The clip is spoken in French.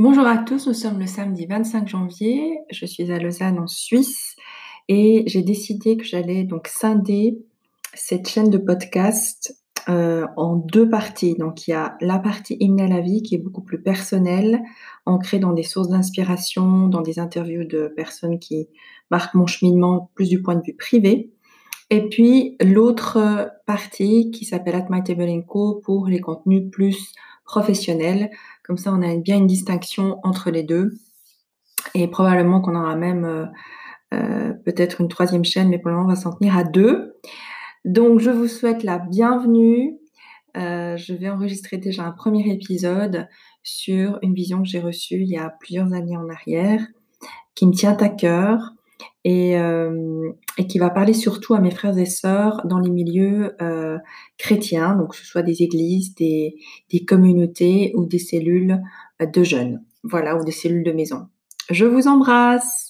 Bonjour à tous, nous sommes le samedi 25 janvier. Je suis à Lausanne en Suisse et j'ai décidé que j'allais donc scinder cette chaîne de podcast euh, en deux parties. Donc il y a la partie hymne à la vie qui est beaucoup plus personnelle, ancrée dans des sources d'inspiration, dans des interviews de personnes qui marquent mon cheminement plus du point de vue privé. Et puis l'autre partie qui s'appelle At My Table Co pour les contenus plus professionnels comme ça, on a bien une distinction entre les deux. Et probablement qu'on aura même euh, euh, peut-être une troisième chaîne, mais pour le moment, on va s'en tenir à deux. Donc, je vous souhaite la bienvenue. Euh, je vais enregistrer déjà un premier épisode sur une vision que j'ai reçue il y a plusieurs années en arrière, qui me tient à cœur et, euh, et, qui va parler surtout à mes frères et sœurs dans les milieux euh, chrétiens, donc que ce soit des églises, des, des, communautés ou des cellules de jeunes, voilà, ou des cellules de maison. Je vous embrasse.